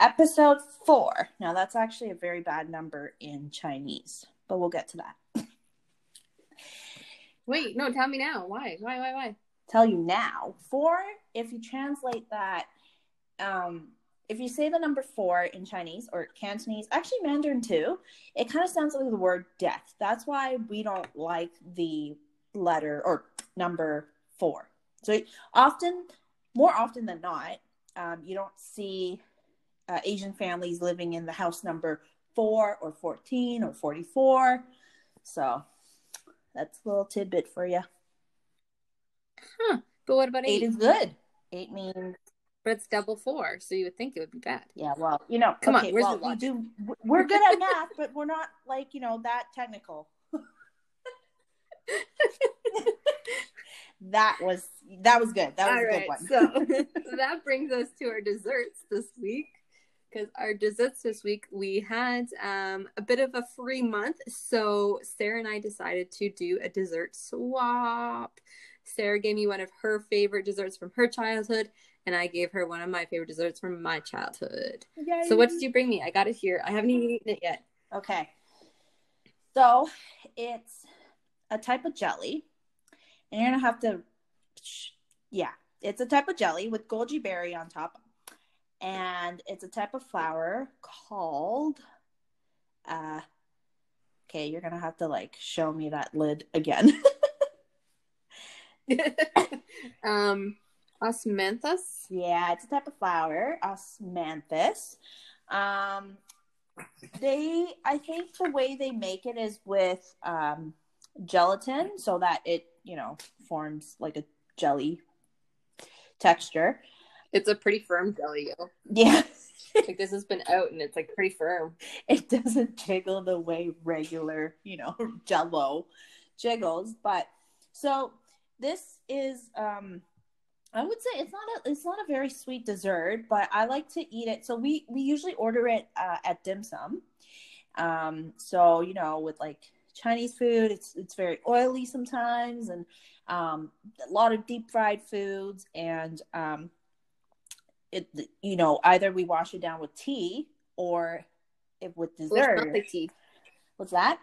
Welcome back to episode four. Now, that's actually a very bad number in Chinese, but we'll get to that. Wait, no, tell me now. Why? Why? Why? Why? Tell you now. Four, if you translate that, um, if you say the number four in Chinese or Cantonese, actually Mandarin too, it kind of sounds like the word death. That's why we don't like the letter or number four. So often, more often than not, um, you don't see uh, Asian families living in the house number four or 14 or 44. So that's a little tidbit for you. Huh. But what about eight? Eight is good. Eight means But it's double four, so you would think it would be bad. Yeah, well, you know, Come on, where's well, the we do, we're good at math, but we're not like you know that technical. that was that was good. That was All a good right, one. so that brings us to our desserts this week. Because our desserts this week, we had um, a bit of a free month. So Sarah and I decided to do a dessert swap. Sarah gave me one of her favorite desserts from her childhood, and I gave her one of my favorite desserts from my childhood. So what did you bring me? I got it here. I haven't even eaten it yet. Okay, so it's a type of jelly, and you're gonna have to, yeah, it's a type of jelly with goji berry on top, and it's a type of flower called. Uh, okay, you're gonna have to like show me that lid again. um, osmanthus. Yeah, it's a type of flower, osmanthus. Um, they, I think the way they make it is with um, gelatin, so that it, you know, forms like a jelly texture. It's a pretty firm jelly. Yo. Yeah, Like this has been out and it's like pretty firm. it doesn't jiggle the way regular, you know, Jello jiggles. But so this is, um, I would say it's not a it's not a very sweet dessert, but I like to eat it. So we we usually order it uh, at dim sum. Um, so you know, with like Chinese food, it's it's very oily sometimes, and um, a lot of deep fried foods, and um, it you know either we wash it down with tea or if with Well, it dessert. smells like tea. What's that?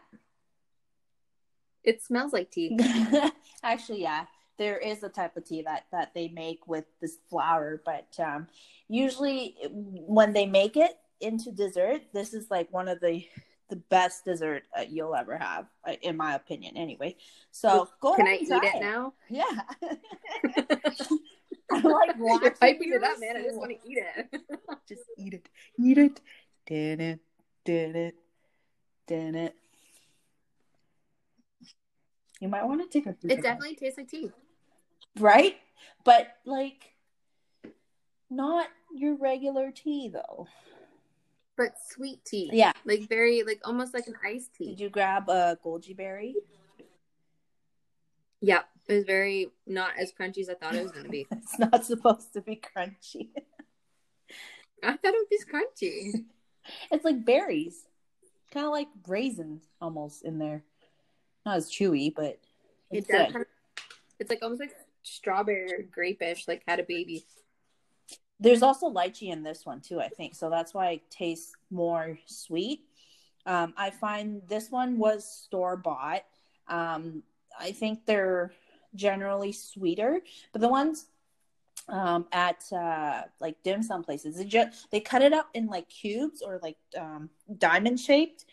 It smells like tea. Actually, yeah, there is a type of tea that that they make with this flour, but um, usually when they make it into dessert, this is like one of the the best dessert uh, you'll ever have, uh, in my opinion. Anyway, so go Can I eat try it now? Yeah. I like You're watching it up, man. I just want to eat it. just eat it. Eat it. Did it. Did it. Did it. You might want to take a It definitely tastes like tea. right? But like not your regular tea though. But sweet tea. Yeah. Like very like almost like an iced tea. Did you grab a goji berry? Yeah. It was very not as crunchy as I thought it was gonna be. It's not supposed to be crunchy. I thought it would be crunchy. It's like berries. Kind of like raisins almost in there. Not as chewy, but It it's does good. kind of, it's like almost like strawberry or grape-ish, like had a baby. There's also lychee in this one too, I think. So that's why it tastes more sweet. Um, I find this one was store bought. Um, I think they're generally sweeter, but the ones um, at uh, like dim sum places, they just they cut it up in like cubes or like um, diamond shaped.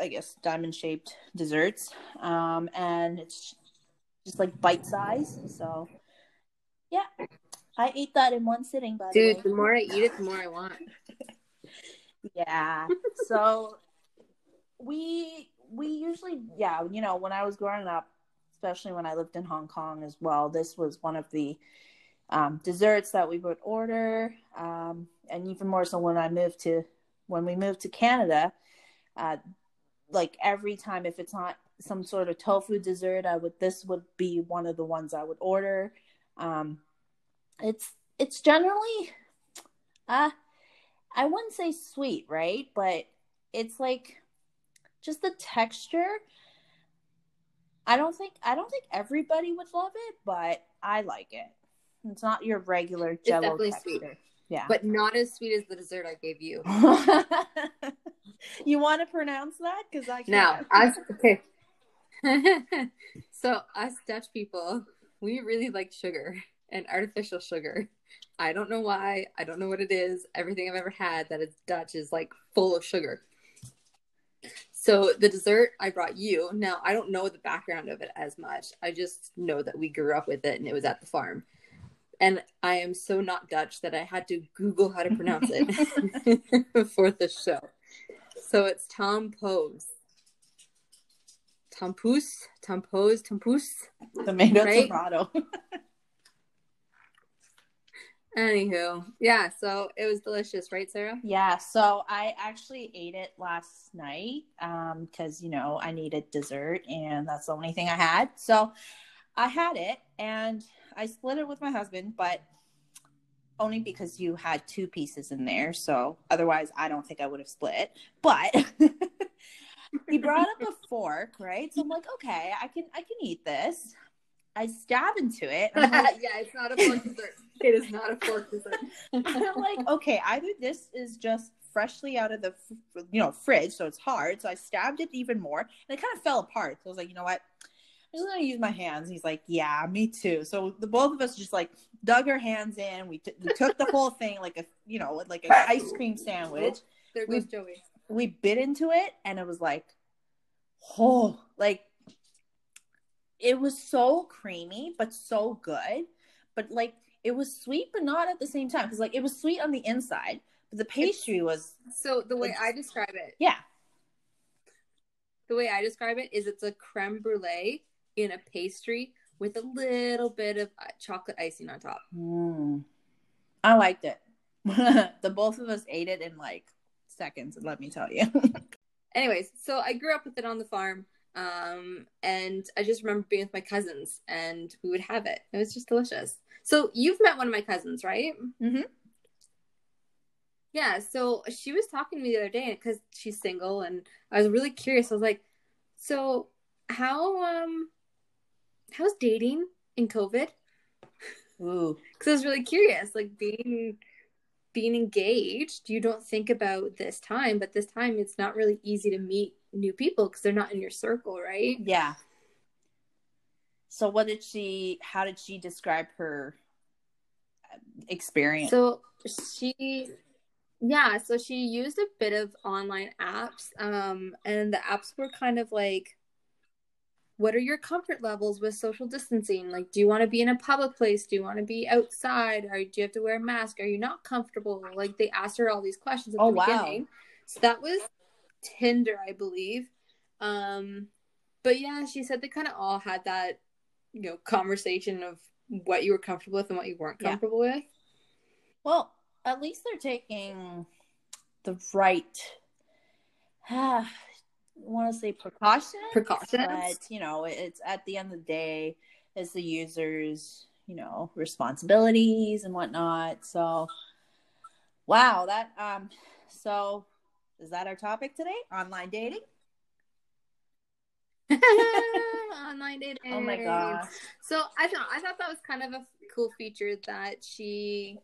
I guess diamond shaped desserts, um, and it's just like bite size. So, yeah, I ate that in one sitting. By Dude, the the more I eat it, the more I want. yeah. so we we usually yeah you know when I was growing up, especially when I lived in Hong Kong as well, this was one of the um, desserts that we would order, um, and even more so when I moved to when we moved to Canada. Uh, like every time, if it's not some sort of tofu dessert, I would this would be one of the ones I would order. Um, it's it's generally, uh, I wouldn't say sweet, right? But it's like just the texture. I don't think I don't think everybody would love it, but I like it. It's not your regular Jello definitely texture. sweet. Yeah. but not as sweet as the dessert I gave you. you want to pronounce that? Because I Now, can't. us okay. so us Dutch people, we really like sugar and artificial sugar. I don't know why. I don't know what it is. Everything I've ever had that is Dutch is like full of sugar. So the dessert I brought you. Now I don't know the background of it as much. I just know that we grew up with it and it was at the farm. And I am so not Dutch that I had to Google how to pronounce it for the show. So it's Tom Pose. Tampus, tampos, tampus. tomato, right? Anywho, yeah, so it was delicious, right, Sarah? Yeah, so I actually ate it last night um, because, you know, I needed dessert and that's the only thing I had. So I had it and I split it with my husband, but only because you had two pieces in there. So otherwise, I don't think I would have split. But he brought up a fork, right? So I'm like, okay, I can I can eat this. I stab into it. like, yeah, it's not a fork dessert. It is not a fork dessert. I'm like, okay, either this is just freshly out of the you know fridge, so it's hard. So I stabbed it even more, and it kind of fell apart. So I was like, you know what? I'm just gonna use my hands. He's like, yeah, me too. So the both of us just like dug our hands in. We, t- we took the whole thing like a you know like an ice cream sandwich. there goes Joey. We bit into it, and it was like, oh, like it was so creamy, but so good. But like it was sweet, but not at the same time because like it was sweet on the inside, but the pastry was So the way I describe it, yeah. the way I describe it is it's a creme brulee in a pastry with a little bit of uh, chocolate icing on top. Mm. I liked it. the both of us ate it in like seconds, let me tell you. Anyways, so I grew up with it on the farm. Um, and I just remember being with my cousins and we would have it. It was just delicious. So you've met one of my cousins, right? Mm-hmm. Yeah. So she was talking to me the other day because she's single, and I was really curious. I was like, "So how um how's dating in COVID?" Ooh. Because I was really curious. Like being being engaged, you don't think about this time, but this time it's not really easy to meet new people because they're not in your circle, right? Yeah. So what did she how did she describe her uh, experience? So she, yeah, so she used a bit of online apps, um, and the apps were kind of like, what are your comfort levels with social distancing? Like, do you want to be in a public place? Do you want to be outside? Or do you have to wear a mask? Are you not comfortable? Like, they asked her all these questions at Oh, the wow. beginning. So that was Tinder, I believe. Um, but yeah, she said they kind of all had that, you know, conversation of what you were comfortable with and what you weren't Yeah. comfortable with. Well, at least they're taking the right I want to say precautions. Precautions. But, you know, it's at the end of the day, it's the user's, you know, responsibilities and whatnot. So, wow, that, um, so is that our topic today? Online dating? online dating. Oh my gosh. So I thought I thought that was kind of a cool feature that she,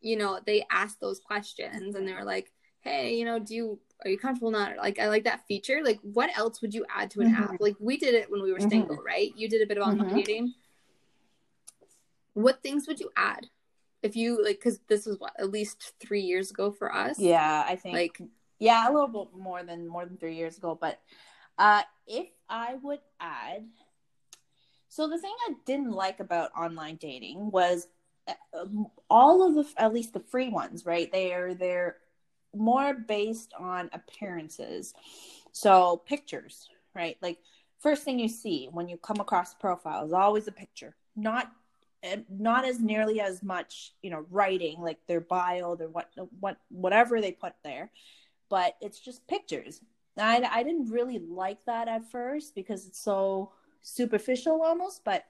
you know, they asked those questions and they were like, "Hey, you know, do you are you comfortable not?" Like I like that feature. Like, what else would you add to an Mhm. app? Like we did it when we were Mhm. single, right? You did a bit of online Mhm. dating. What things would you add if you like? Because this was what at least three years ago for us. Yeah, I think Like yeah, a little bit more than more than three years ago. But uh, if I would add, so the thing I didn't like about online dating was uh, um, all of the at least the free ones, right? They are they're more based on appearances, so pictures, right? Like first thing you see when you come across a profile is always a picture, not not as nearly as much you know writing like their bio their what what whatever they put there but it's just pictures. I, I didn't really like that at first because it's so superficial almost but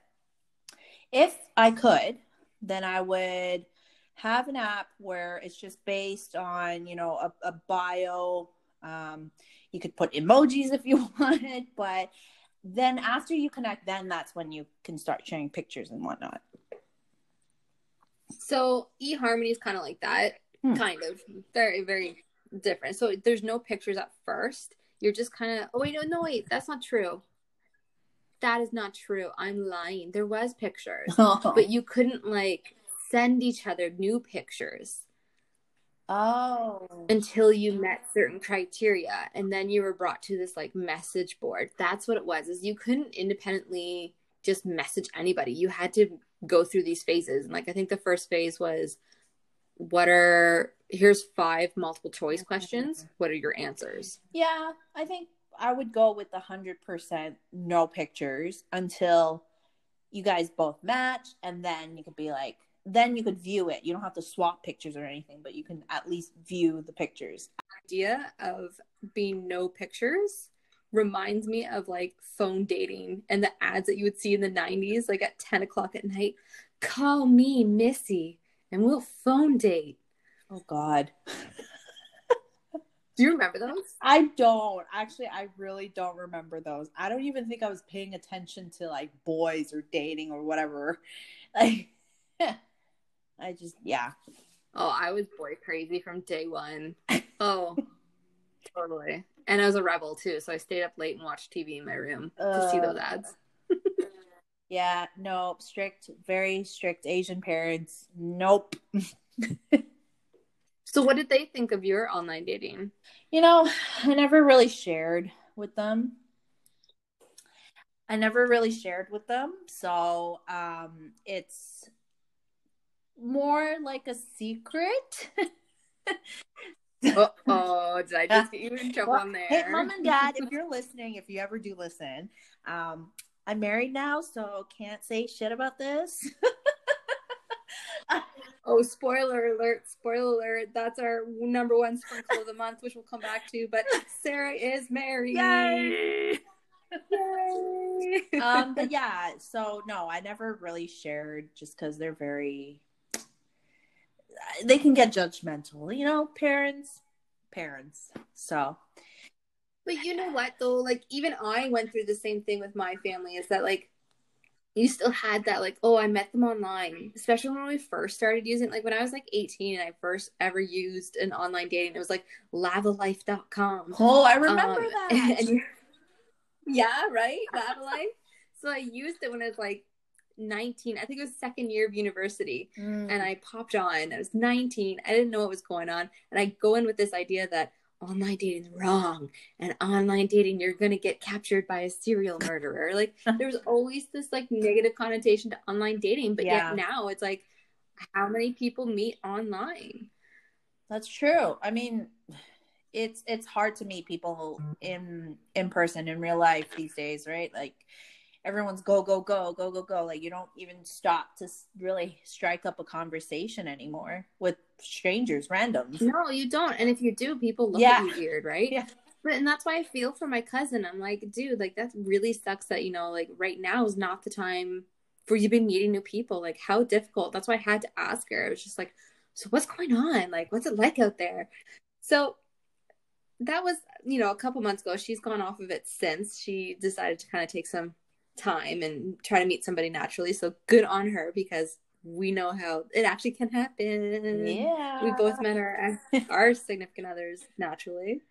if i could then i would have an app where it's just based on you know a, a bio. Um, you could put emojis if you wanted but then after you connect then that's when you can start sharing pictures and whatnot. So eHarmony is kind of like that, Hmm. kind of. Very very different. So there's no pictures at first. You're just kind of oh wait no no wait that's not true. That is not true. I'm lying. There was pictures, oh. but you couldn't like send each other new pictures oh. until you met certain criteria and then you were brought to this like message board that's what it was is you couldn't independently just message anybody you had to go through these phases and like i think the first phase was what are here's five multiple choice questions. what are your answers? Yeah, I think I would go with the hundred percent no pictures until you guys both match, and then you could be like, then you could view it. You don't have to swap pictures or anything, but you can at least view the pictures. idea of being no pictures reminds me of like phone dating and the ads that you would see in the 90s like at 10 o'clock at night. Call me missy and we'll phone date Oh God, do you remember those I don't actually. I really don't remember those. I don't even think I was paying attention to like boys or dating or whatever. Like, I just yeah. oh i was boy crazy from day one. Oh, totally and i was a rebel too so i stayed up late and watched tv in my room to see Uh, those ads Yeah, nope. Strict, very strict Asian parents. Nope. So what did they think of your online dating You know, I never really shared with them. I never really shared with them. So um it's more like a secret. oh did i just get you in trouble Well, on there Hey, mom and dad, if you're listening, if you ever do listen, um, I'm married now, so can't say shit about this. Oh, spoiler alert! Spoiler alert! That's our number one sprinkle of the month, which we'll come back to. But Sarah is married. Yay! Yay! um, but yeah, so no, I never really shared just because they're very. They can get judgmental, you know, parents, parents. So but you know what though? Like even I went through the same thing with my family. Is that like you still had that like oh I met them online, especially when we first started using like when I was like 18 and I first ever used an online dating. It was like lavalife.com. oh, I remember Um, that. and yeah, right? lavalife. So I used it when I was like 19. I think it was second year of university. Mm. And I popped on. I was 19. I didn't know what was going on. And I go in with this idea that online dating is wrong. And online dating, you're going to get captured by a serial murderer. Like there was always this like negative connotation to online dating. But Yeah. yet now it's like, how many people meet online? That's true. I mean, it's it's hard to meet people in in person in real life these days, right? Like everyone's go go go go go go. Like you don't even stop to really strike up a conversation anymore with strangers, randoms. No, you don't. And if you do, people look Yeah. at you weird, right? Yeah. But and that's why I feel for my cousin. I'm like, dude, like that really sucks that, you know, like right now is not the time for you to be meeting new people. Like how difficult. That's why I had to ask her. I was just like, so what's going on? Like, what's it like out there? So that was, you know, a couple months ago. She's gone off of it since. She decided to kind of take some time and try to meet somebody naturally. So good on her because we know how it actually can happen Yeah. we both met our our significant others naturally.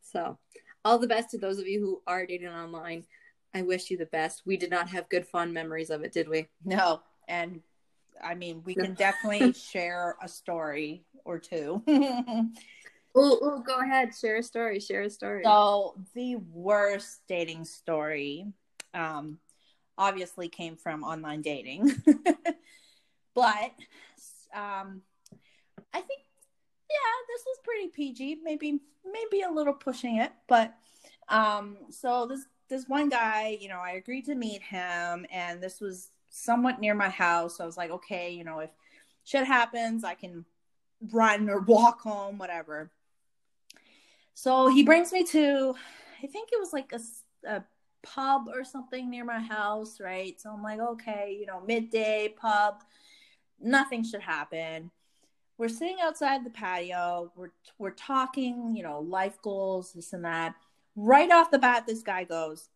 So, all the best to those of you who are dating online. I wish you the best. We did not have good fond memories of it, did we? No, and I mean, we can definitely share a story or two. Oh, oh, go ahead. Share a story. Share a story. So the worst dating story, um, obviously came from online dating, but um, I think yeah, this was pretty PG. Maybe maybe a little pushing it, but um, so this this one guy, you know, I agreed to meet him, and this was somewhat near my house. So I was like, okay, you know, if shit happens, I can run or walk home, whatever. So he brings me to, I think it was like a, a pub or something near my house, right? So I'm like, okay, you know, midday pub, nothing should happen. We're sitting outside the patio. We're we're talking, you know, life goals, this and that. Right off the bat, this guy goes,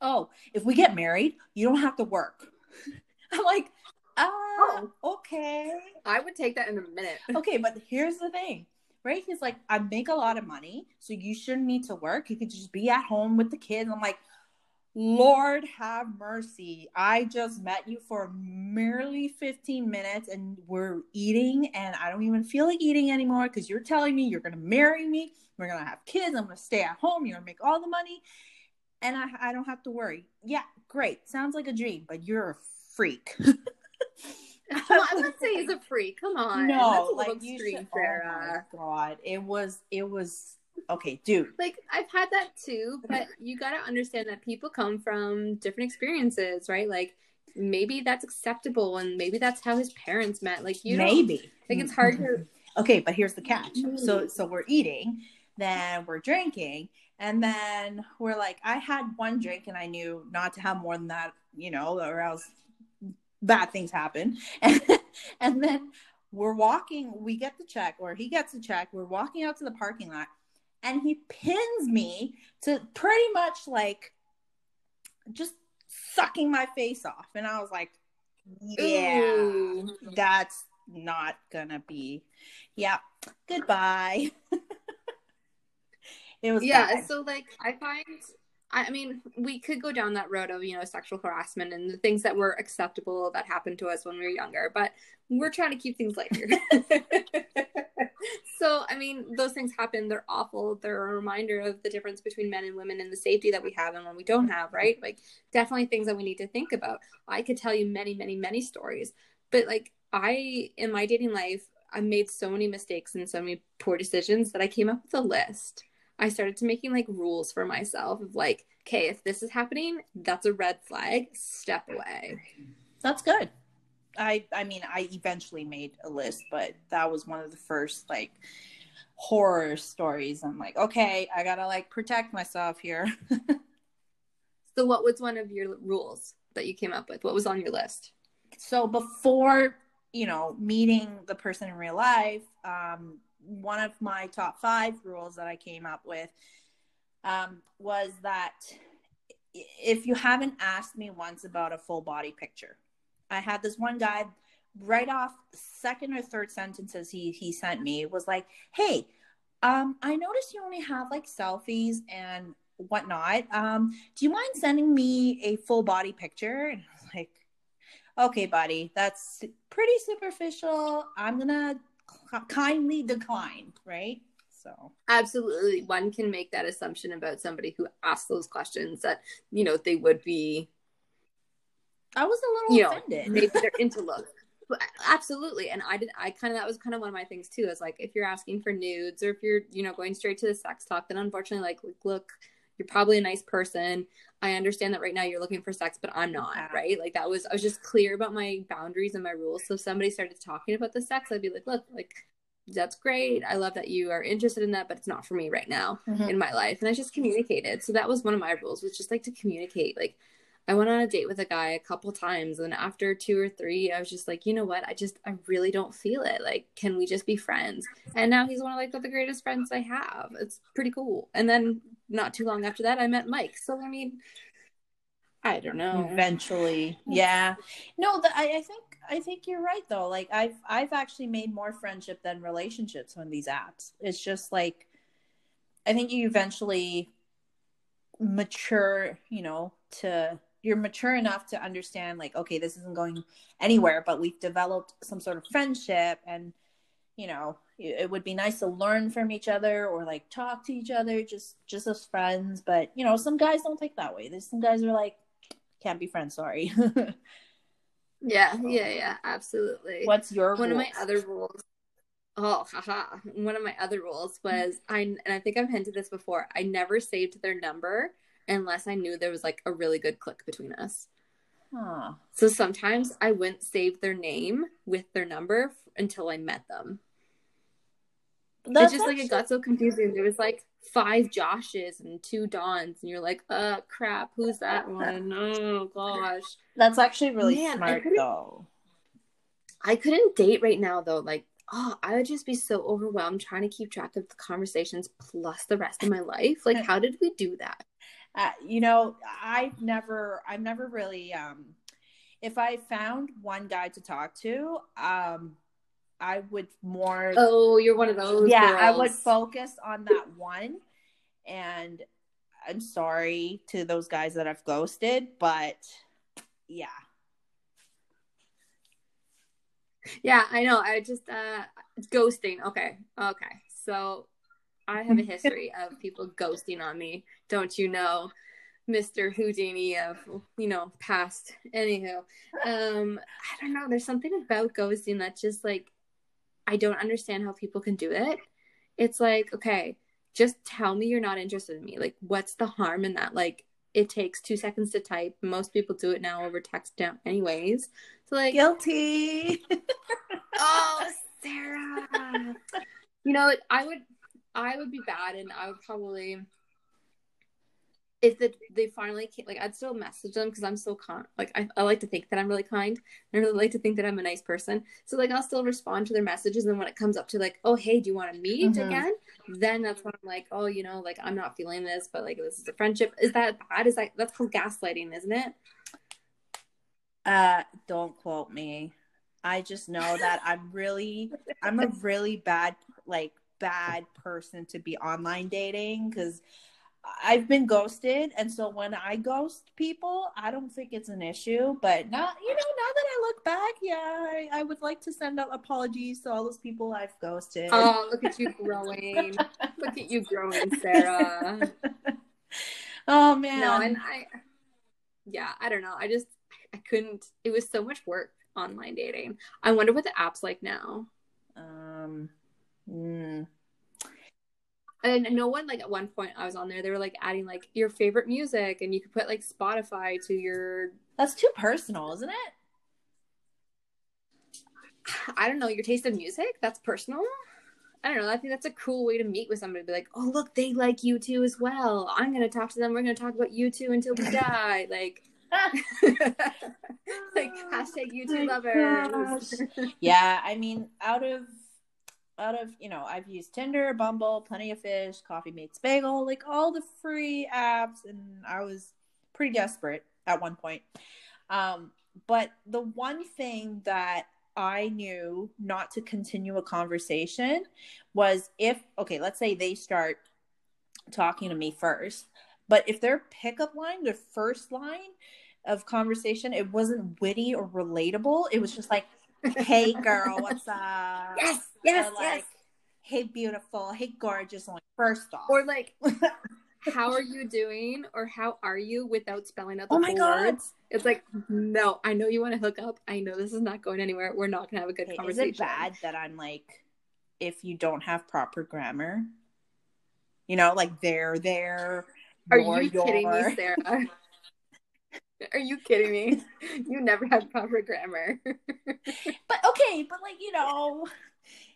"Oh, if we get married, you don't have to work." I'm like, oh, ah, okay. I would take that in a minute. Okay, but here's the thing, right? He's like, I make a lot of money, so you shouldn't need to work. You could just be at home with the kids. I'm like, Lord have mercy. I just met you for merely 15 minutes and we're eating, and I don't even feel like eating anymore because you're telling me you're going to marry me. We're going to have kids. I'm going to stay at home. You're going to make all the money, and I, I don't have to worry. Yeah, great. Sounds like a dream, but you're a freak. well, I would say he's a freak. Come on. No, like you should, Sarah. Oh my god. It was it was okay, dude. Like I've had that too, but you got to understand that people come from different experiences, right? Like maybe that's acceptable and maybe that's how his parents met. Like you maybe. Like it's hard to Okay, but here's the catch. So mm-hmm. so we're eating, then we're drinking, and then we're like I had one drink and I knew not to have more than that, you know, or else bad things happen. And, and then we're walking, we get the check, or he gets the check. We're walking out to the parking lot, and he pins me to pretty much like just sucking my face off. And I was like, yeah, Ooh. that's not gonna be. Yeah, goodbye. it was yeah. Bad. So like, I find I mean, we could go down that road of, you know, sexual harassment and the things that were acceptable that happened to us when we were younger, but we're trying to keep things light here. so, I mean, those things happen. They're awful. They're a reminder of the difference between men and women and the safety that we have and when we don't have, right? Like, definitely things that we need to think about. I could tell you many, many, many stories, but like, I, in my dating life, I made so many mistakes and so many poor decisions that I came up with a list I started to making like rules for myself of like, okay, if this is happening, that's a red flag. Step away. That's good. I I mean, I eventually made a list, but that was one of the first like horror stories. I'm like, okay, I gotta like protect myself here. so, what was one of your rules that you came up with? What was on your list? So before you know meeting the person in real life, um, one of my top five rules that I came up with um, was that if you haven't asked me once about a full body picture, I had this one guy right off second or third sentences he he sent me was like, "Hey, um, I noticed you only have like selfies and whatnot. Um, do you mind sending me a full body picture?" And I was like, "Okay, buddy, that's pretty superficial. I'm gonna kindly decline, right? So absolutely, one can make that assumption about somebody who asks those questions that you know they would be. I was a little offended. Know, maybe they're into look. absolutely, and I did. I kind of that was kind of one of my things too. Is like if you're asking for nudes or if you're you know going straight to the sex talk, then unfortunately, like look, you're probably a nice person. I understand that right now you're looking for sex, but I'm not, right? Like that was I was just clear about my boundaries and my rules. So if somebody started talking about the sex, I'd be like, look, like that's great. I love that you are interested in that, but it's not for me right now mm-hmm. in my life. And I just communicated. So that was one of my rules, was just like to communicate. Like I went on a date with a guy a couple times, and after two or three, I was just like, you know what? I just I really don't feel it. Like, can we just be friends? And now he's one of like the greatest friends I have. It's pretty cool. And then not too long after that, I met Mike. So I mean, I don't know. Eventually, yeah. No, the, I, I think I think you're right though. Like I've I've actually made more friendship than relationships on these apps. It's just like I think you eventually mature, you know, to you're mature enough to understand like okay, this isn't going anywhere, but we've developed some sort of friendship and you know, it would be nice to learn from each other or like talk to each other just just as friends, but you know, some guys don't think that way. There's some guys are like can't be friends, sorry. Yeah, yeah, yeah, absolutely. What's your one rules? of my other rules? Oh, haha. One of my other rules was I and I think I've hinted this before. I never saved their number unless I knew there was like a really good click between us. Huh. So sometimes I wouldn't save their name with their number until I met them. That's it's just actually... like it got so confusing. There was like five Joshes and two Dons, and you're like, uh, crap, who's that one? Oh gosh, that's actually really Man, smart I though. I couldn't date right now though. Like, oh, I would just be so overwhelmed trying to keep track of the conversations plus the rest of my life. Like, how did we do that? Uh, you know, I've never, I've never really um if I found one guy to talk to, um, I would more. Oh, you're one of those. Yeah, I would focus on that one, and I'm sorry to those guys that I've ghosted, but yeah, Yeah, I know. I just uh ghosting. Okay. Okay. So I have a history of people ghosting on me. Don't you know? Mr. Houdini of you know past. Anywho, um, I don't know. There's something about ghosting that just like I don't understand how people can do it. It's like okay, just tell me you're not interested in me. Like, what's the harm in that? Like, it takes two seconds to type. Most people do it now over text down, anyways. So like, guilty. oh, Sarah. you know, I would, I would be bad, and I would probably, if the, they finally came, like, I'd still message them because I'm so con, like, I, I like to think that I'm really kind. I really like to think that I'm a nice person. So like, I'll still respond to their messages, and when it comes up to like, oh hey, do you want to meet Mhm. again? Then that's when I'm like, oh, you know, like I'm not feeling this, but like this is a friendship. Is that bad? Is that that's called gaslighting, isn't it? Uh, don't quote me. I just know that I'm really, I'm a really bad, like, bad person to be online dating because I've been ghosted. And so when I ghost people, I don't think it's an issue. But now, you know, now that I look back, yeah, I, I would like to send out apologies to all those people I've ghosted. Oh, look at you growing. look at you growing, Sarah. oh, man. No, and I, yeah, I don't know. I just, I couldn't. It was so much work online dating. I wonder what the app's like now. um, mm, And no one like at one point I was on there. They were like adding like your favorite music, and you could put like Spotify to your. that's too personal, isn't it? I don't know your taste in music. That's personal. I don't know. I think that's a cool way to meet with somebody. Be like, oh look, they like U2 as well. I'm gonna talk to them. We're gonna talk about U2 until we die. Like, like hashtag U2 My lovers. yeah i mean out of out of you know i've used tinder bumble plenty of fish coffee meets bagel like all the free apps and i was pretty desperate at one point. Um but the one thing that i knew not to continue a conversation was if okay let's say they start talking to me first but if their pickup line their first line of conversation it wasn't witty or relatable it was just like hey girl what's up? Yes, yes, or like yes. hey beautiful hey gorgeous I'm like first off Or like, how are you doing? Or how are you without spelling out the Oh my full God. words? It's like, no, I know you want to hook up. I know this is not going anywhere. We're not gonna have a good Hey, is conversation. it bad that i'm like if you don't have proper grammar you know like there there Are your, you kidding me, Sarah? Are you kidding me? You never have proper grammar. but okay but like you know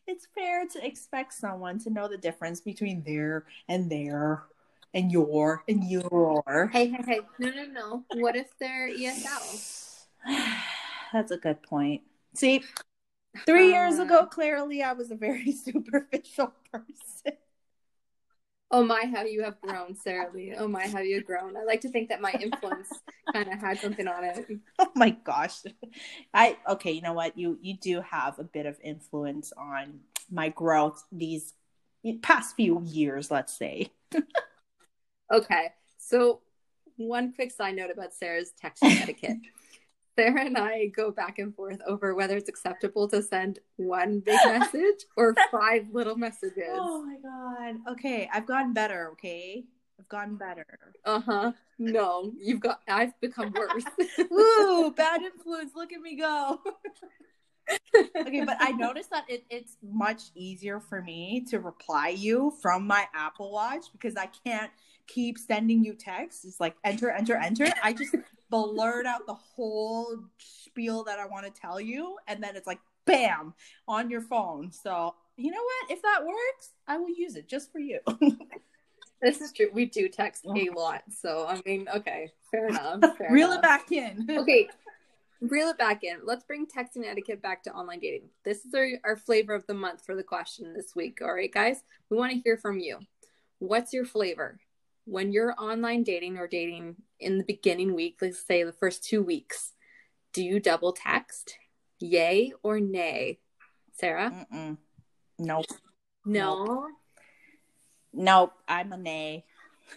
it's fair to expect someone to know the difference between there and there and your and your hey, hey, hey. No, no, no. What if they're ESL? That's a good point. See, three years Uh, ago, clearly I was a very superficial person. Oh my, how you have grown, Sarah Lee. Oh my, how you have grown. I like to think that my influence kind of had something on it. Oh my gosh. I okay, you know what? You you do have a bit of influence on my growth these past few years, let's say. Okay, so one quick side note about Sarah's texting etiquette. Sarah and I go back and forth over whether it's acceptable to send one big message or five little messages. Oh my god. Okay, I've gotten better, okay? I've gotten better. Uh huh. No, you've got. I've become worse. Ooh, bad influence. Look at me go. okay, but I noticed that it, it's much easier for me to reply you from my Apple Watch because I can't keep sending you texts. It's like enter, enter, enter. I just blurt out the whole spiel that I want to tell you, and then it's like bam on your phone. So you know what? If that works, I will use it just for you. this is true. We do text a mm-hmm. lot, so I mean, okay, fair enough. Fair Reel enough. it back in. okay reel it back in let's bring texting etiquette back to online dating this is our, our flavor of the month for the question this week all right guys we want to hear from you what's your flavor when you're online dating or dating in the beginning week let's say the first two weeks Do you double text? Yay or nay? Sarah? Mm-mm. Nope. No. Nope. I'm a nay.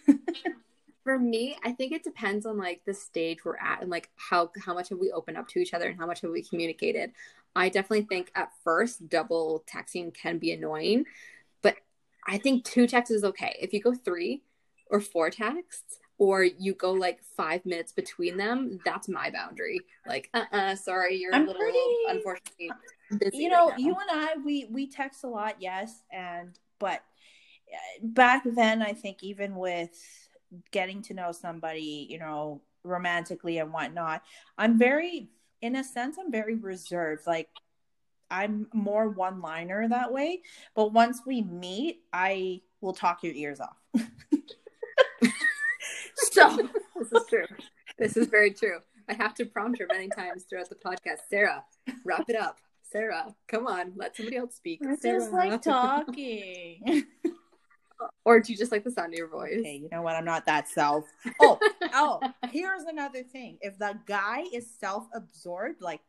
For me, I think it depends on like the stage we're at and like how how much have we opened up to each other and how much have we communicated. I definitely think at first double texting can be annoying, but I think two texts is okay. If you go three or four texts, or you go like five minutes between them, that's my boundary. Like, uh, uh sorry, you're I'm a little pretty- unfortunately. busy you know right you and i we we text a lot yes and but uh, back then i think even with getting to know somebody you know romantically and whatnot i'm very in a sense i'm very reserved like i'm more one liner that way but once we meet i will talk your ears off so this is true. This is very true. I have to prompt her many times throughout the podcast. Sarah, wrap it up. Sarah, come on, let somebody else speak. i Sarah. just like talking or do you just like the sound of your voice? okay you know what i'm not that self oh oh here's another thing if the guy is self-absorbed like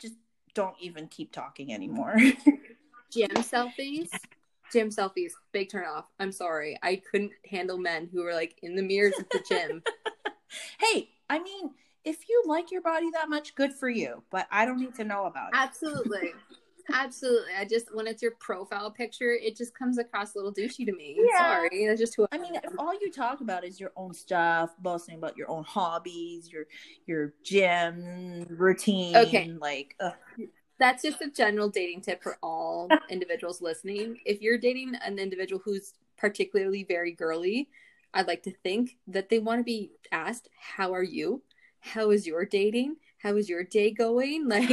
just don't even keep talking anymore Gym selfies. Gym selfies, big turn off. I'm sorry. I couldn't handle men who were like in the mirrors at the gym. hey i mean if you like your body that much good for you but i don't need to know about it Absolutely. Absolutely. I just when it's your profile picture, it just comes across a little douchey to me. Yeah. Sorry. That's just who I mean, if all you talk about is your own stuff, boasting about your own hobbies, your your gym routine, Okay. like ugh. That's just a general dating tip for all individuals listening. If you're dating an individual who's particularly very girly, I'd like to think that they want to be asked, How are you? How is your dating? How is your day going? Like,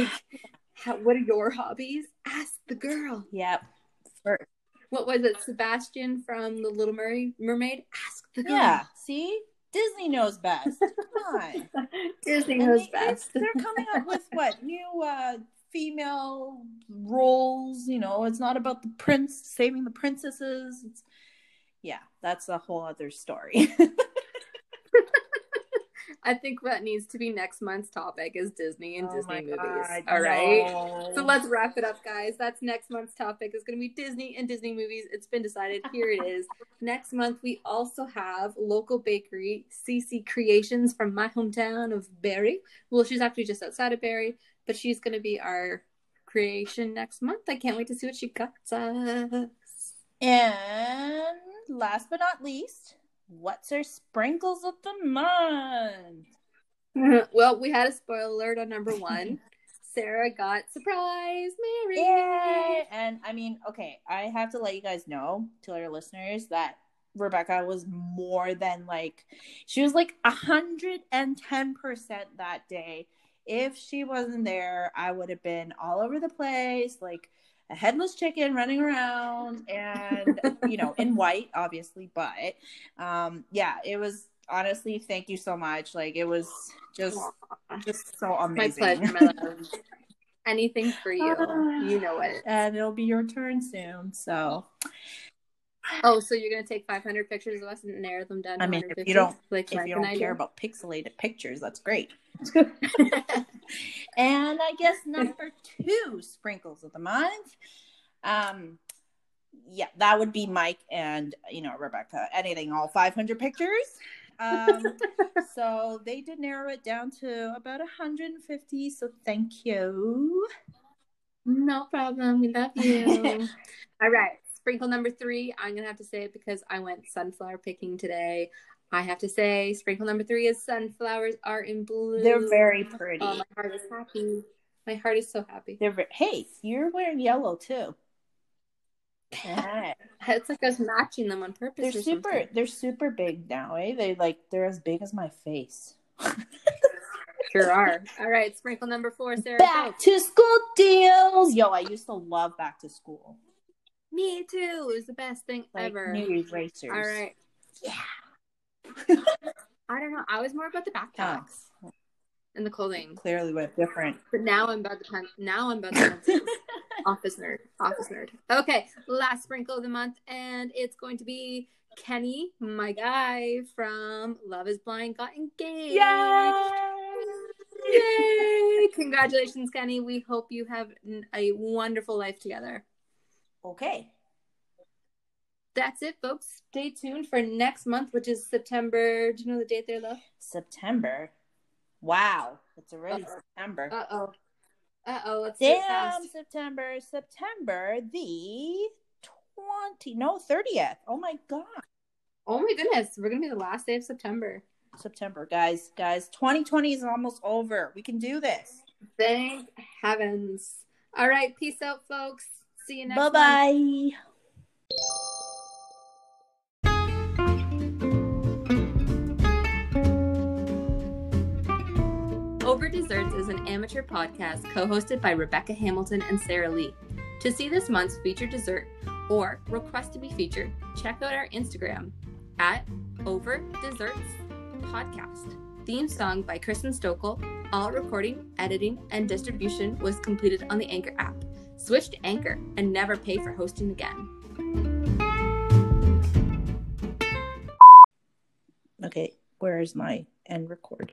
how, what are your hobbies? Ask the girl. yep. What was it? Sebastian from The Little Mermaid? Mermaid? Ask the girl. yeah. See, Disney knows best. Come on. Disney And knows they- best. They're coming up with what new uh, female roles. You know, it's not about the prince saving the princesses. It's yeah, that's a whole other story. I think what needs to be next month's topic is Disney and Oh Disney movies. God, All right. no. So let's wrap it up, guys. That's next month's topic. It's going to be Disney and Disney movies. It's been decided. Here it is. next month, we also have local bakery, CC Creations from my hometown of Barrie. Well, she's actually just outside of Barrie, but she's going to be our creation next month. I can't wait to see what she got us. And last but not least, what's our sprinkles of the month? well, we had a spoiler alert on number one. Sarah got surprise Mary. Yay! And I mean, okay, I have to let you guys know, to our listeners, that Rebecca was more than like, she was like 110% that day. If she wasn't there, I would have been all over the place, like a headless chicken running around and, you know, in white, obviously. But um, yeah, it was honestly, thank you so much. Like, it was just, just so My amazing. pleasure, my love. Anything for you. You know it. and it'll be your turn soon. So, Oh, so you're gonna take 500 pictures of us and narrow them down I mean, if you don't- like if you don't care do? about pixelated pictures, that's great. and I guess number two, sprinkles of the month. Um, yeah, that would be Mike and you know Rebecca editing all 500 pictures. Um, so they did narrow it down to about 150. So thank you. No problem. We love you. All right. Sprinkle number three. I'm going to have to say it because I went sunflower picking today. I have to say, sprinkle number three is sunflowers are in blue. They're very pretty. Oh, my heart is happy. My heart is so happy. They're very, hey, you're wearing yellow too. Yeah. It's like I was matching them on purpose. They're super. something. They're super big now. Eh? They like they're as big as my face. Sure are. All right. Sprinkle number four, Sarah. Back to school deals. Yo, I used to love back to school. Me too. It was the best thing Like ever. New Year's racers. All right. Yeah. I don't know. I was more about the backpacks oh. and the clothing, Clearly, we're different. but now I'm about the pen. Now I'm about the pencils. office nerd. Office nerd. Okay, last sprinkle of the month, and it's going to be Kenny, my guy from Love Is Blind, got engaged. Yay! Yay! Congratulations, Kenny. We hope you have a wonderful life together. Okay. That's it, folks. Stay tuned for next month, which is September. Do you know the date there, love? September. Wow. It's already Uh-oh. September. Uh oh. Uh oh. Let's Damn, September. September the 20. No, 30th. Oh my God. Oh my goodness. We're going to be the last day of September. September, guys. Guys, 2020 is almost over. We can do this. Thank heavens. All right. Peace out, folks. See you next Bye bye. Over Desserts is an amateur podcast co hosted by Rebecca Hamilton and Sarah Lee. To see this month's featured dessert or request to be featured, check out our Instagram at Over Desserts Podcast. Theme song by Kristen Stokel. All recording, editing, and distribution was completed on the Anchor app. Switch to Anchor and never pay for hosting again. Okay, where is my end record?